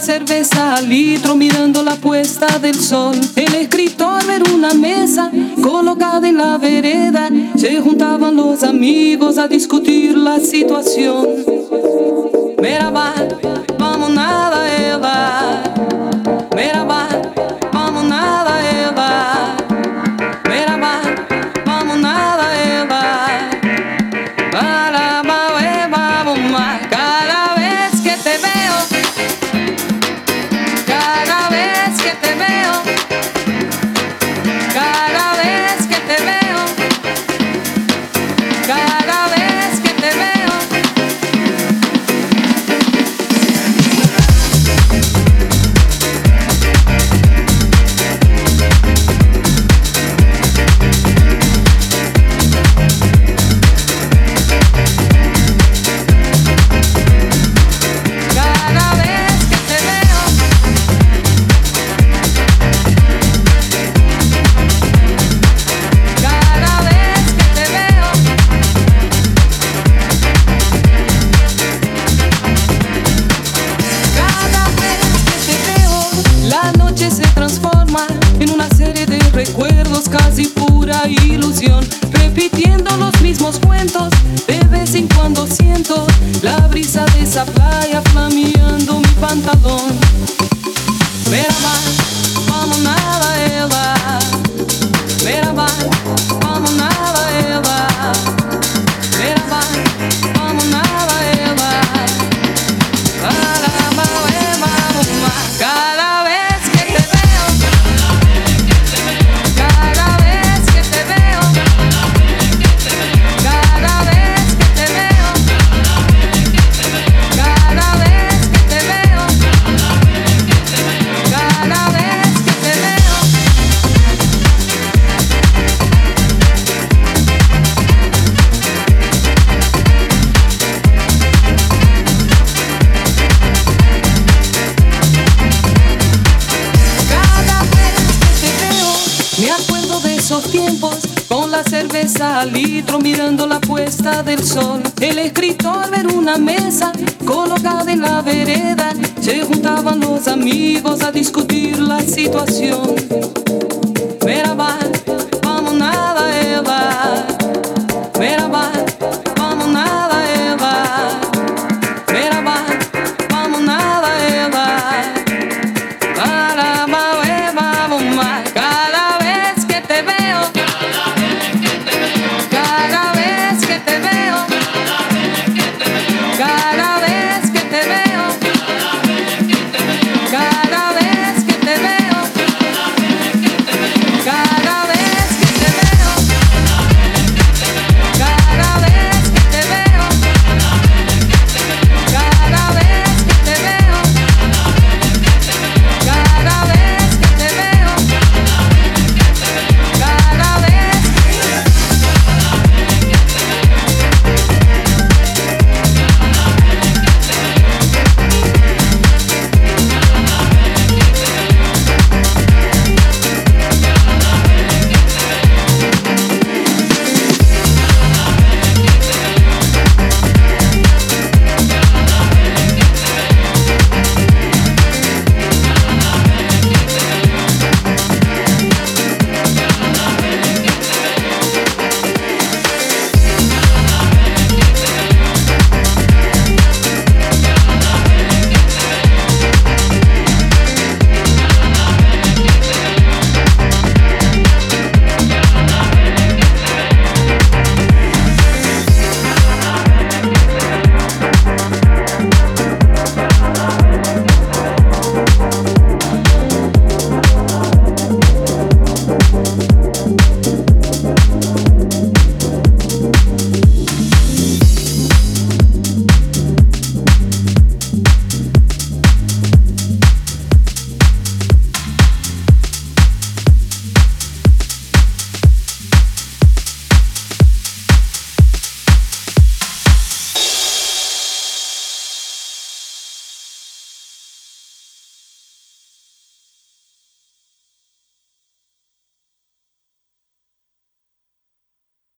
cerveza al litro mirando la puesta del sol. El escritor ver una mesa colocada en la vereda. Se juntaban los amigos a discutir la situación. Recuerdos, casi pura ilusión, repitiendo los mismos cuentos. De vez en cuando siento la brisa de esa playa flameando mi pantalón. La cerveza al litro mirando la puesta del sol. El escritor ver una mesa colocada en la vereda. Se juntaban los amigos a discutir la situación.